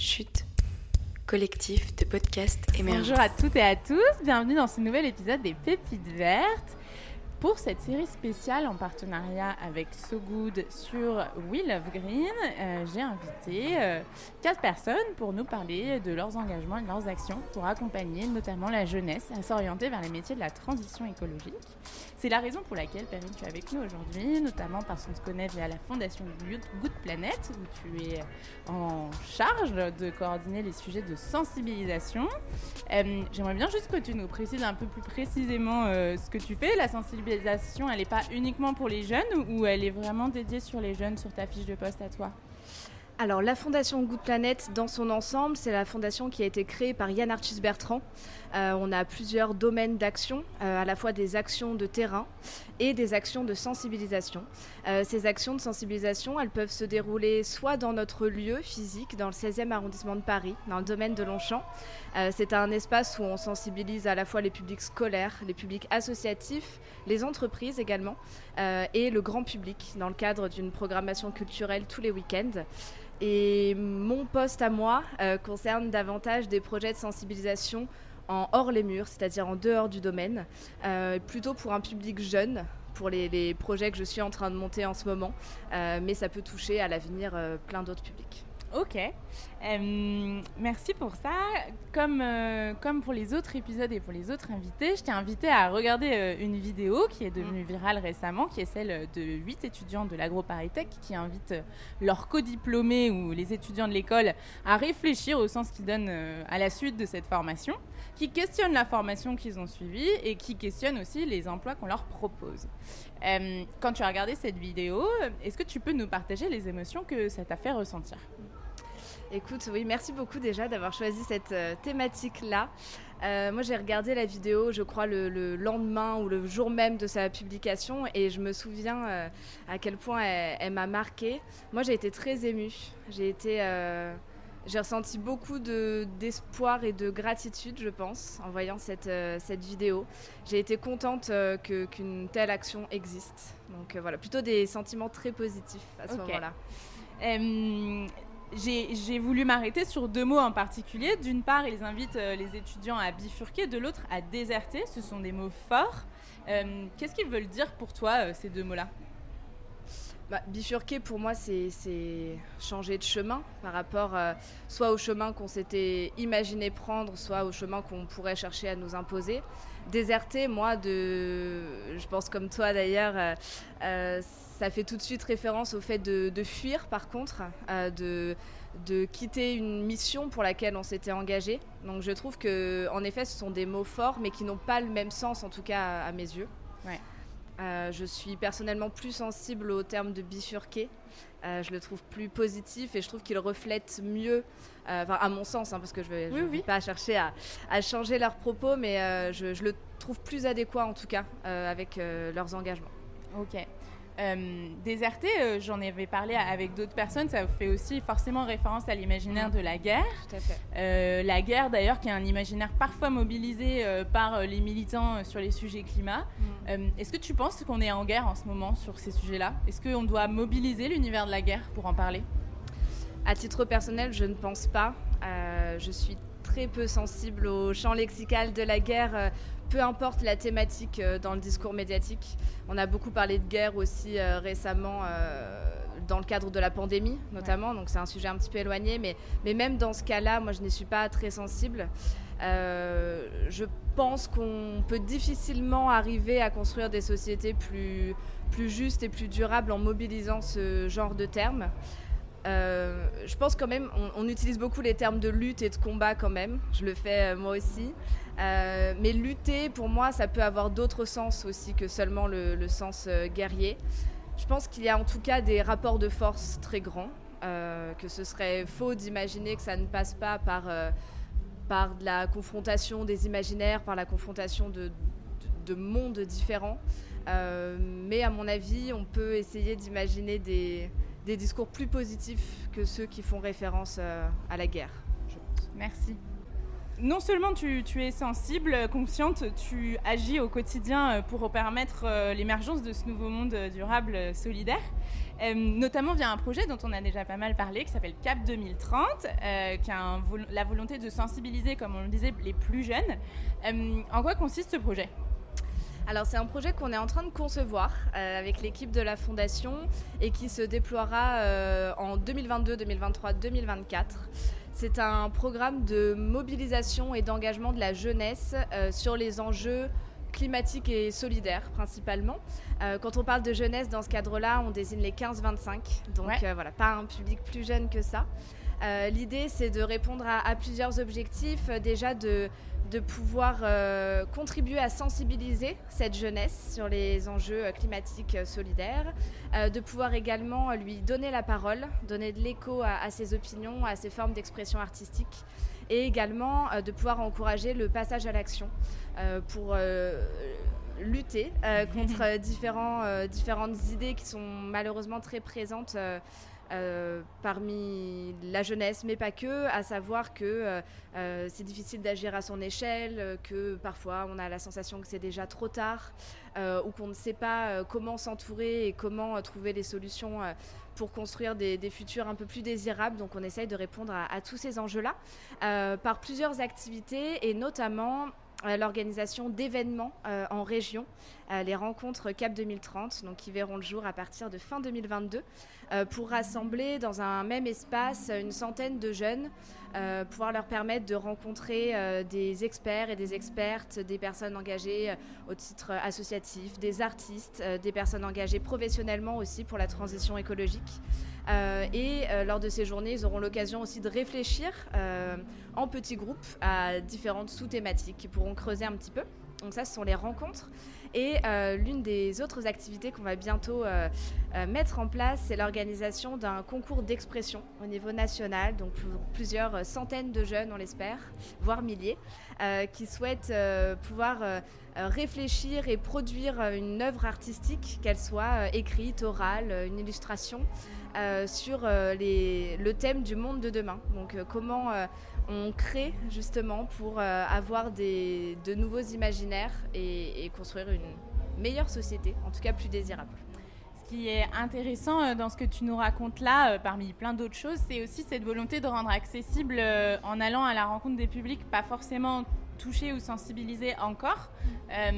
Chute, collectif de podcasts émergents. Bonjour à toutes et à tous, bienvenue dans ce nouvel épisode des Pépites Vertes. Pour cette série spéciale en partenariat avec So Good sur We Love Green, euh, j'ai invité euh, quatre personnes pour nous parler de leurs engagements et de leurs actions pour accompagner notamment la jeunesse à s'orienter vers les métiers de la transition écologique. C'est la raison pour laquelle, Perrine, tu es avec nous aujourd'hui, notamment parce qu'on se connaît via la fondation Good Planet, où tu es en charge de coordonner les sujets de sensibilisation. Euh, j'aimerais bien juste que tu nous précises un peu plus précisément ce que tu fais, la sensibilisation elle n'est pas uniquement pour les jeunes ou elle est vraiment dédiée sur les jeunes sur ta fiche de poste à toi? Alors la fondation Good Planet dans son ensemble, c'est la fondation qui a été créée par Yann Archis Bertrand. Euh, on a plusieurs domaines d'action, euh, à la fois des actions de terrain et des actions de sensibilisation. Euh, ces actions de sensibilisation, elles peuvent se dérouler soit dans notre lieu physique, dans le 16e arrondissement de Paris, dans le domaine de Longchamp. c'est un espace où on sensibilise à la fois les publics scolaires, les publics associatifs, les entreprises également, et le grand public, dans le cadre d'une programmation culturelle tous les week-ends. Et mon poste à moi euh, concerne davantage des projets de sensibilisation en hors les murs, c'est-à-dire en dehors du domaine, euh, plutôt pour un public jeune, pour les, projets que je suis en train de monter en ce moment, euh, mais ça peut toucher à l'avenir plein d'autres publics. Ok, euh, merci pour ça. Comme, euh, comme pour les autres épisodes et pour les autres invités, je t'ai invité à regarder euh, une vidéo qui est devenue virale récemment, qui est celle de huit étudiants de l'AgroParisTech qui invitent leurs co-diplômés ou les étudiants de l'école à réfléchir au sens qu'ils donnent à la suite de cette formation, qui questionnent la formation qu'ils ont suivie et qui questionnent aussi les emplois qu'on leur propose. quand tu as regardé cette vidéo, est-ce que tu peux nous partager les émotions que ça t'a fait ressentir? Écoute, oui, merci beaucoup déjà d'avoir choisi cette euh, thématique-là. Euh, moi, j'ai regardé la vidéo, je crois, le, lendemain ou le jour même de sa publication et je me souviens euh, à quel point elle, m'a marquée. Moi, j'ai été très émue. J'ai été. j'ai ressenti beaucoup d'espoir et de gratitude, je pense, en voyant cette, cette vidéo. J'ai été contente qu'une telle action existe. Donc voilà, plutôt des sentiments très positifs à ce moment-là j'ai voulu m'arrêter sur deux mots en particulier. D'une part, ils invitent euh, les étudiants à bifurquer, de l'autre à déserter. Ce sont des mots forts. Euh, qu'est-ce qu'ils veulent dire pour toi, euh, ces deux mots-là? Bah, bifurquer pour moi c'est changer de chemin par rapport soit au chemin qu'on s'était imaginé prendre, soit au chemin qu'on pourrait chercher à nous imposer. Déserter, moi, de, je pense comme toi d'ailleurs, ça fait tout de suite référence au fait de, fuir, par contre, euh, de, de quitter une mission pour laquelle on s'était engagé. Donc je trouve que, en effet, ce sont des mots forts, mais qui n'ont pas le même sens, en tout cas à, mes yeux. Euh, je suis personnellement plus sensible au terme de bifurquer. Euh, je le trouve plus positif et je trouve qu'il reflète mieux, enfin à mon sens, hein, parce que je ne vais, pas chercher à, à, changer leurs propos, mais je, je, le trouve plus adéquat en tout cas avec leurs engagements. Ok. Euh, déserter, euh, j'en avais parlé avec d'autres personnes, ça fait aussi forcément référence à l'imaginaire mm. de la guerre. Tout à fait. Euh, la guerre, d'ailleurs, qui est un imaginaire parfois mobilisé par les militants sur les sujets climat. Mm. Est-ce que tu penses qu'on est en guerre en ce moment sur ces sujets-là? Est-ce qu'on doit mobiliser l'univers de la guerre pour en parler? À titre personnel, je ne pense pas. je suis très peu sensible au champ lexical de la guerre peu importe la thématique euh, dans le discours médiatique. On a beaucoup parlé de guerre aussi euh, récemment euh, dans le cadre de la pandémie notamment, donc c'est un sujet un petit peu éloigné, mais, mais même dans ce cas-là, moi je n'y suis pas très sensible. je pense qu'on peut difficilement arriver à construire des sociétés plus, plus justes et plus durables en mobilisant ce genre de termes. Je pense quand même, on, utilise beaucoup les termes de lutte et de combat quand même. Je le fais moi aussi. Euh, mais lutter, pour moi, ça peut avoir d'autres sens aussi que seulement le, sens euh, guerrier. Je pense qu'il y a en tout cas des rapports de force très grands, euh, que ce serait faux d'imaginer que ça ne passe pas par, par la confrontation des imaginaires, par la confrontation de, de, mondes différents. mais à mon avis, on peut essayer d'imaginer des, des, discours plus positifs que ceux qui font référence à la guerre. Merci. non seulement tu, es sensible, consciente, tu agis au quotidien pour permettre l'émergence de ce nouveau monde durable, solidaire. notamment via un projet dont on a déjà pas mal parlé, qui s'appelle CAP 2030, qui a la volonté de sensibiliser, comme on le disait, les plus jeunes. en quoi consiste ce projet? Alors c'est un projet qu'on est en train de concevoir euh, avec l'équipe de la Fondation et qui se déploiera euh, en 2022, 2023, 2024. C'est un programme de mobilisation et d'engagement de la jeunesse euh, sur les enjeux climatiques et solidaires principalement. quand on parle de jeunesse dans ce cadre-là, on désigne les 15-25, donc voilà, pas un public plus jeune que ça. L'idée, c'est de répondre à plusieurs objectifs. déjà de de pouvoir euh, contribuer à sensibiliser cette jeunesse sur les enjeux euh, climatiques euh, solidaires, de pouvoir également lui donner la parole, donner de l'écho à, ses opinions, à ses formes d'expression artistique, et également de pouvoir encourager le passage à l'action pour lutter contre différents, différentes idées qui sont malheureusement très présentes euh, parmi la jeunesse, mais pas que, à savoir que euh, euh, c'est difficile d'agir à son échelle, que parfois on a la sensation que c'est déjà trop tard, ou qu'on ne sait pas comment s'entourer et comment trouver les solutions pour construire des, futurs un peu plus désirables. Donc on essaye de répondre à tous ces enjeux-là par plusieurs activités et notamment l'organisation d'événements euh, en région, euh, les rencontres CAP 2030, donc qui verront le jour à partir de fin 2022, euh, pour rassembler dans un même espace une centaine de jeunes, pouvoir leur permettre de rencontrer des experts et des expertes, des personnes engagées au titre associatif, des artistes, des personnes engagées professionnellement aussi pour la transition écologique. Euh, et euh, lors de ces journées, ils auront l'occasion aussi de réfléchir euh, en petits groupes à différentes sous-thématiques qui pourront creuser un petit peu. Donc ça, ce sont les rencontres. Et l'une des autres activités qu'on va bientôt mettre en place, c'est l'organisation d'un concours d'expression au niveau national, donc plusieurs centaines de jeunes, on l'espère, voire milliers, qui souhaitent pouvoir réfléchir et produire une œuvre artistique, qu'elle soit écrite, orale, une illustration, euh, sur euh, le thème du monde de demain. Donc euh, comment on crée justement pour avoir de nouveaux imaginaires et, construire une meilleure société, en tout cas plus désirable Ce qui est intéressant dans ce que tu nous racontes là, parmi plein d'autres choses, c'est aussi cette volonté de rendre accessible en allant à la rencontre des publics, pas forcément toucher ou sensibiliser encore. Euh,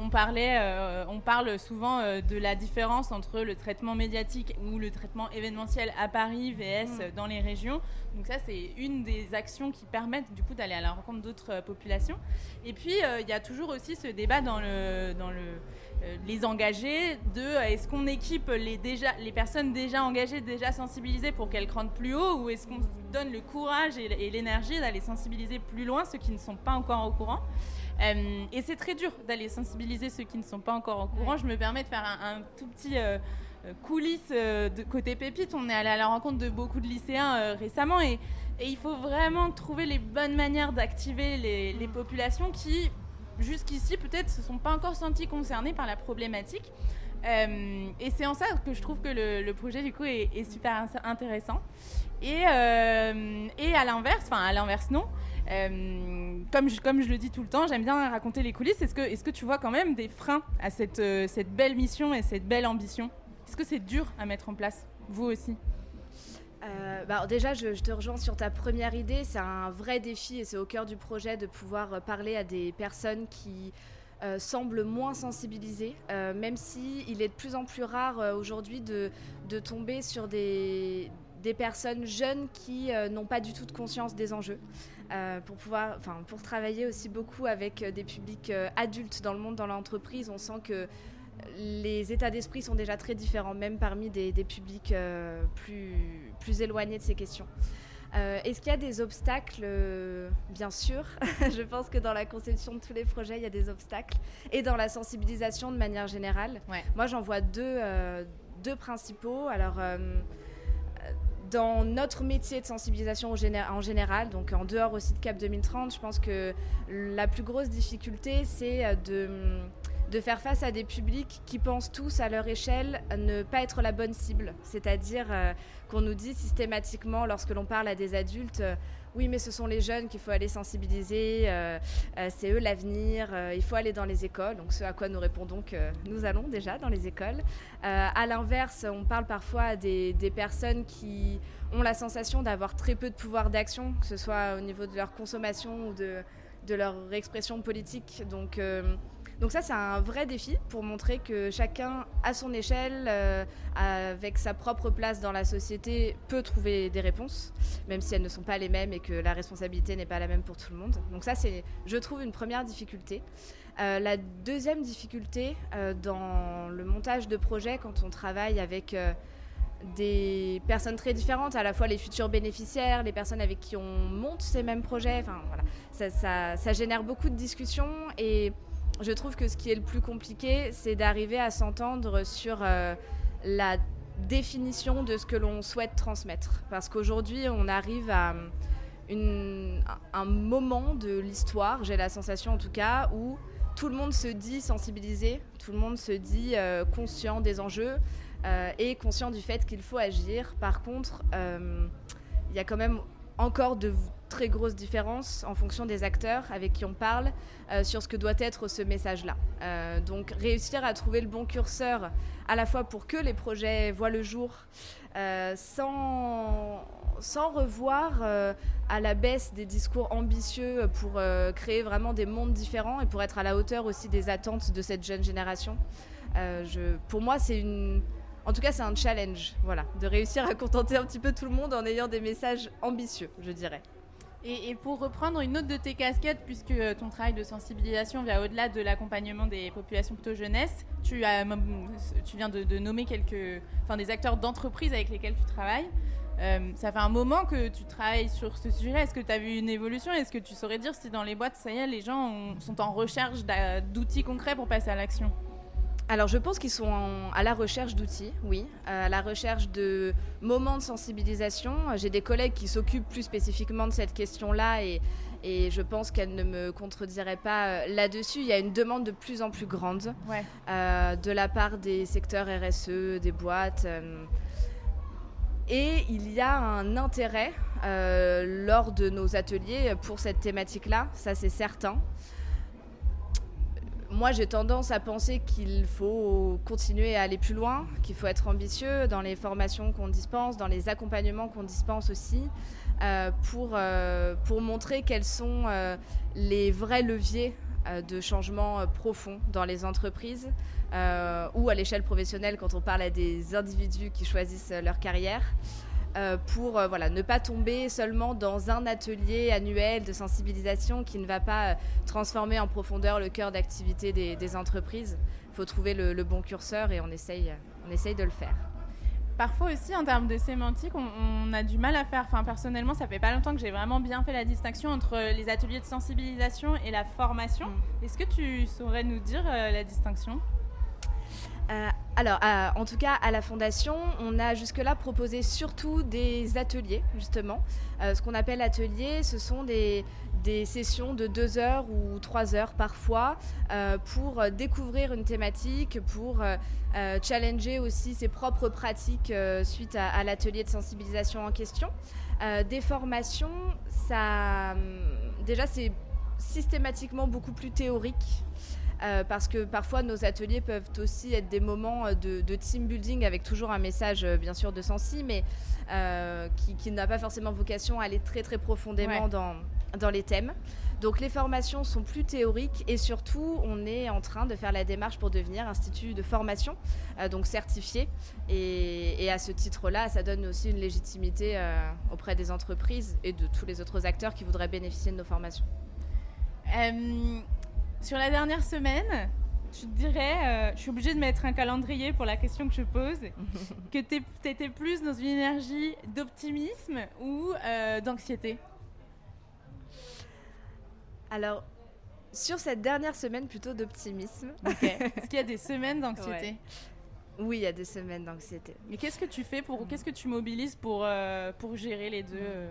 on, parlait, euh, on parle souvent euh, de la différence entre le traitement médiatique ou le traitement événementiel à Paris vs mm. dans les régions. Donc ça, c'est une des actions qui permettent du coup d'aller à la rencontre d'autres populations. Et puis, il y a toujours aussi ce débat dans le, dans le euh, les engager, de euh, est-ce qu'on équipe les, déjà, les personnes déjà engagées, déjà sensibilisées pour qu'elles rentrent plus haut, ou est-ce qu'on donne le courage et, l'énergie d'aller sensibiliser plus loin ceux qui ne sont pas encore au courant? Euh, Et c'est très dur d'aller sensibiliser ceux qui ne sont pas encore au courant. Je me permets de faire un, tout petit... coulisses de côté pépite. On est allé à la rencontre de beaucoup de lycéens récemment et, il faut vraiment trouver les bonnes manières d'activer les, populations qui jusqu'ici peut-être se sont pas encore sentis concernés par la problématique. Euh, et c'est en ça que je trouve que le, projet du coup est, super intéressant. Et, euh, à l'inverse, enfin à l'inverse non, euh, comme, je, comme je le dis tout le temps, j'aime bien raconter les coulisses. Est-ce que, est que tu vois quand même des freins à cette, cette belle mission et cette belle ambition? Est-ce que c'est dur à mettre en place, vous aussi euh, bah, déjà, je, te rejoins sur ta première idée. C'est un vrai défi et c'est au cœur du projet de pouvoir parler à des personnes qui euh, semblent moins sensibilisées, euh, même si il est de plus en plus rare aujourd'hui de, tomber sur des, des personnes jeunes qui n'ont pas du tout de conscience des enjeux. pour pouvoir, pour travailler aussi beaucoup avec des publics adultes dans le monde, dans l'entreprise, on sent que les états d'esprit sont déjà très différents, même parmi des, publics euh, plus, plus éloignés de ces questions. Euh, est-ce qu'il y a des obstacles Bien sûr. je pense que dans la conception de tous les projets, il y a des obstacles. Et dans la sensibilisation de manière générale. Moi, j'en vois deux, euh, deux principaux. Alors, dans notre métier de sensibilisation en général, donc en dehors aussi de CAP 2030, je pense que la plus grosse difficulté, c'est de de faire face à des publics qui pensent tous à leur échelle ne pas être la bonne cible. C'est-à-dire euh, qu'on nous dit systématiquement lorsque l'on parle à des adultes, euh, oui mais ce sont les jeunes qu'il faut aller sensibiliser, euh, c'est eux l'avenir, il faut aller dans les écoles. Donc ce à quoi nous répondons que nous allons déjà dans les écoles. à l'inverse, on parle parfois des, des personnes qui ont la sensation d'avoir très peu de pouvoir d'action, que ce soit au niveau de leur consommation ou de, de leur expression politique. Donc donc ça, c'est un vrai défi pour montrer que chacun, à son échelle, euh, avec sa propre place dans la société, peut trouver des réponses, même si elles ne sont pas les mêmes et que la responsabilité n'est pas la même pour tout le monde. Donc ça, c'est, je trouve, une première difficulté. Euh, la deuxième difficulté euh, dans le montage de projets, quand on travaille avec des personnes très différentes, à la fois les futurs bénéficiaires, les personnes avec qui on monte ces mêmes projets, enfin voilà, ça, ça, ça génère beaucoup de discussions et je trouve que ce qui est le plus compliqué, c'est d'arriver à s'entendre sur euh, la définition de ce que l'on souhaite transmettre. Parce qu'aujourd'hui, on arrive à un moment de l'histoire, j'ai la sensation en tout cas, où tout le monde se dit sensibilisé, tout le monde se dit euh, conscient des enjeux euh, et conscient du fait qu'il faut agir. Par contre, il y a quand même encore de très grosses différences en fonction des acteurs avec qui on parle euh, sur ce que doit être ce message-là. Euh, donc réussir à trouver le bon curseur à la fois pour que les projets voient le jour euh, sans, sans revoir à la baisse des discours ambitieux pour créer vraiment des mondes différents et pour être à la hauteur aussi des attentes de cette jeune génération. Pour moi, c'est une en tout cas, c'est un challenge, voilà, de réussir à contenter un petit peu tout le monde en ayant des messages ambitieux, je dirais. Et, pour reprendre une autre de tes casquettes, puisque ton travail de sensibilisation vient au-delà de l'accompagnement des populations plutôt jeunesse, tu, as, tu viens de, nommer quelques, enfin, des acteurs d'entreprise avec lesquels tu travailles. Euh, ça fait un moment que tu travailles sur ce sujet. Est-ce que tu as vu une évolution? Est-ce que tu saurais dire si dans les boîtes, ça y est, les gens sont en recherche d'outils concrets pour passer à l'action? Alors je pense qu'ils sont à la recherche d'outils, oui, euh, à la recherche de moments de sensibilisation. J'ai des collègues qui s'occupent plus spécifiquement de cette question-là et, je pense qu'elles ne me contrediraient pas euh, là-dessus. Il y a une demande de plus en plus grande euh, de la part des secteurs RSE, des boîtes. et il y a un intérêt lors de nos ateliers pour cette thématique-là, ça c'est certain moi, j'ai tendance à penser qu'il faut continuer à aller plus loin, qu'il faut être ambitieux dans les formations qu'on dispense, dans les accompagnements qu'on dispense aussi, euh, pour, euh, pour montrer quels sont euh, les vrais leviers de changement profond dans les entreprises ou à l'échelle professionnelle quand on parle à des individus qui choisissent leur carrière. Euh, pour euh, voilà, ne pas tomber seulement dans un atelier annuel de sensibilisation qui ne va pas euh, transformer en profondeur le cœur d'activité des, entreprises. Il faut trouver le, bon curseur et on essaye, on essaye de le faire. Parfois aussi, en termes de sémantique, on, a du mal à faire. Enfin, personnellement, ça fait pas longtemps que j'ai vraiment bien fait la distinction entre les ateliers de sensibilisation et la formation. Mm. Est-ce que tu saurais nous dire la distinction? Euh, alors, euh, en tout cas, à la Fondation, on a jusque-là proposé surtout des ateliers, justement. Euh, ce qu'on appelle ateliers, ce sont des, sessions de deux heures ou trois heures parfois pour découvrir une thématique, pour challenger aussi ses propres pratiques suite à, à l'atelier de sensibilisation en question. des formations, ça, déjà, c'est systématiquement beaucoup plus théorique. Euh, parce que parfois nos ateliers peuvent aussi être des moments euh, de, team building avec toujours un message euh, bien sûr de sensi, mais qui, n'a pas forcément vocation à aller très très profondément dans, dans les thèmes. Donc les formations sont plus théoriques et surtout on est en train de faire la démarche pour devenir institut de formation, donc certifié. Et, à ce titre-là, ça donne aussi une légitimité auprès des entreprises et de tous les autres acteurs qui voudraient bénéficier de nos formations. Sur la dernière semaine, je te dirais, euh, je suis obligée de mettre un calendrier pour la question que je pose, que tu étais plus dans une énergie d'optimisme ou euh, d'anxiété? Alors, sur cette dernière semaine, plutôt d'optimisme. Est-ce qu'il y a des semaines d'anxiété. Oui, il y a des semaines d'anxiété. Mais qu'est-ce que tu fais pour, qu'est-ce que tu mobilises pour, euh, pour gérer les deux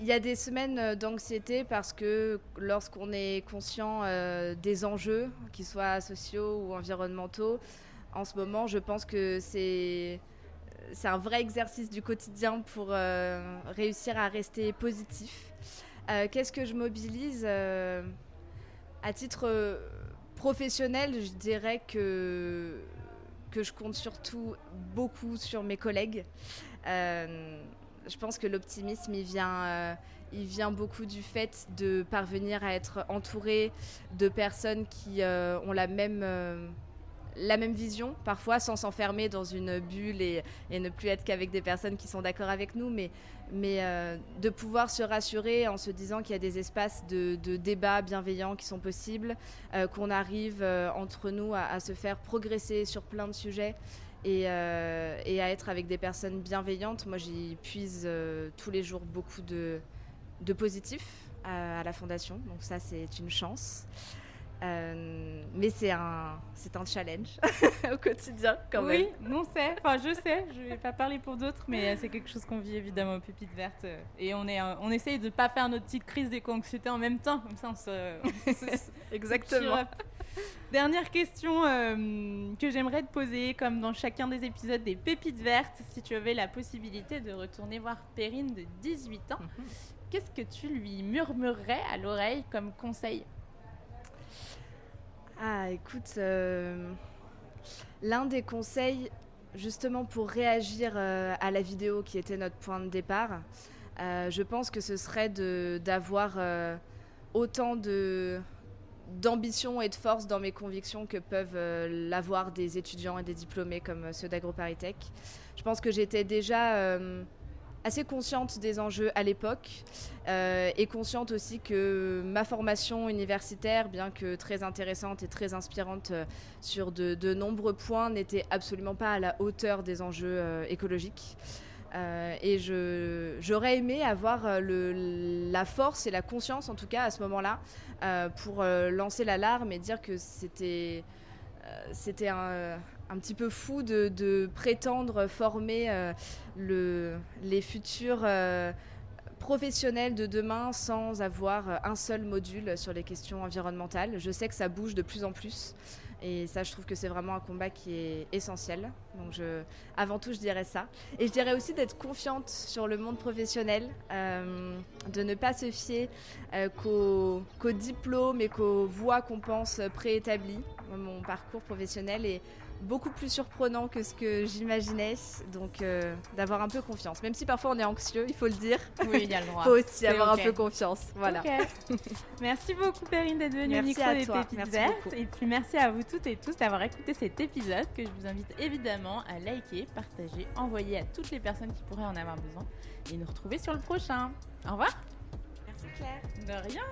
il y a des semaines euh, d'anxiété parce que lorsqu'on est conscient euh, des enjeux, qu'ils soient sociaux ou environnementaux, en ce moment, je pense que c'est c'est un vrai exercice du quotidien pour euh, réussir à rester positif. Qu'est-ce que je mobilise À titre professionnel, je dirais que, que je compte surtout beaucoup sur mes collègues je pense que l'optimisme, il vient, euh, il vient beaucoup du fait de parvenir à être entouré de personnes qui euh, ont la même, euh, la même vision, parfois sans s'enfermer dans une bulle et, ne plus être qu'avec des personnes qui sont d'accord avec nous, mais, mais de pouvoir se rassurer en se disant qu'il y a des espaces de, de débat bienveillants qui sont possibles, qu'on arrive entre nous à, se faire progresser sur plein de sujets. Euh, et, à être avec des personnes bienveillantes. Moi, j'y puise euh, tous les jours beaucoup de, de positif à, la fondation, donc ça, c'est une chance. Euh, mais c'est un, c'est un challenge au quotidien quand même. Oui, on sait, enfin je sais, je vais pas parler pour d'autres, mais c'est quelque chose qu'on vit évidemment aux Pépites Vertes. Et on, est, on essaye de ne pas faire notre petite crise d'éco-anxiété en même temps, comme ça on se... Exactement. Dernière question euh, que j'aimerais te poser, comme dans chacun des épisodes des Pépites Vertes, si tu avais la possibilité de retourner voir Perrine de 18 ans, mhm. qu'est-ce que tu lui murmurerais à l'oreille comme conseil? Ah, écoute, euh, l'un des conseils, justement pour réagir euh, à la vidéo qui était notre point de départ, je pense que ce serait d'avoir autant de d'ambition et de force dans mes convictions que peuvent euh, l'avoir des étudiants et des diplômés comme euh, ceux d'AgroParisTech. Je pense que j'étais déjà euh, assez consciente des enjeux à l'époque et consciente aussi que ma formation universitaire, bien que très intéressante et très inspirante sur de, de nombreux points, n'était absolument pas à la hauteur des enjeux écologiques. Euh, et j'aurais aimé avoir euh, la force et la conscience, en tout cas à ce moment-là, euh, pour lancer l'alarme et dire que c'était un, petit peu fou de, prétendre former le, les futurs professionnels de demain sans avoir un seul module sur les questions environnementales. Je sais que ça bouge de plus en plus. Et ça, je trouve que c'est vraiment un combat qui est essentiel. Donc, je, avant tout, je dirais ça. Et je dirais aussi d'être confiante sur le monde professionnel, euh, de ne pas se fier euh, qu'aux diplômes et qu'aux voies qu'on pense préétablies. Mon parcours professionnel est beaucoup plus surprenant que ce que j'imaginais. Donc, euh, d'avoir un peu confiance. Même si parfois on est anxieux, il faut le dire. Oui, il y a le droit. Il faut aussi avoir un peu confiance. Voilà. merci beaucoup, Perrine, d'être venue au micro des Pépites Vertes. Et puis, merci à vous toutes et tous d'avoir écouté cet épisode que je vous invite évidemment à liker, partager, envoyer à toutes les personnes qui pourraient en avoir besoin et nous retrouver sur le prochain. Au revoir. Merci, Claire. De rien.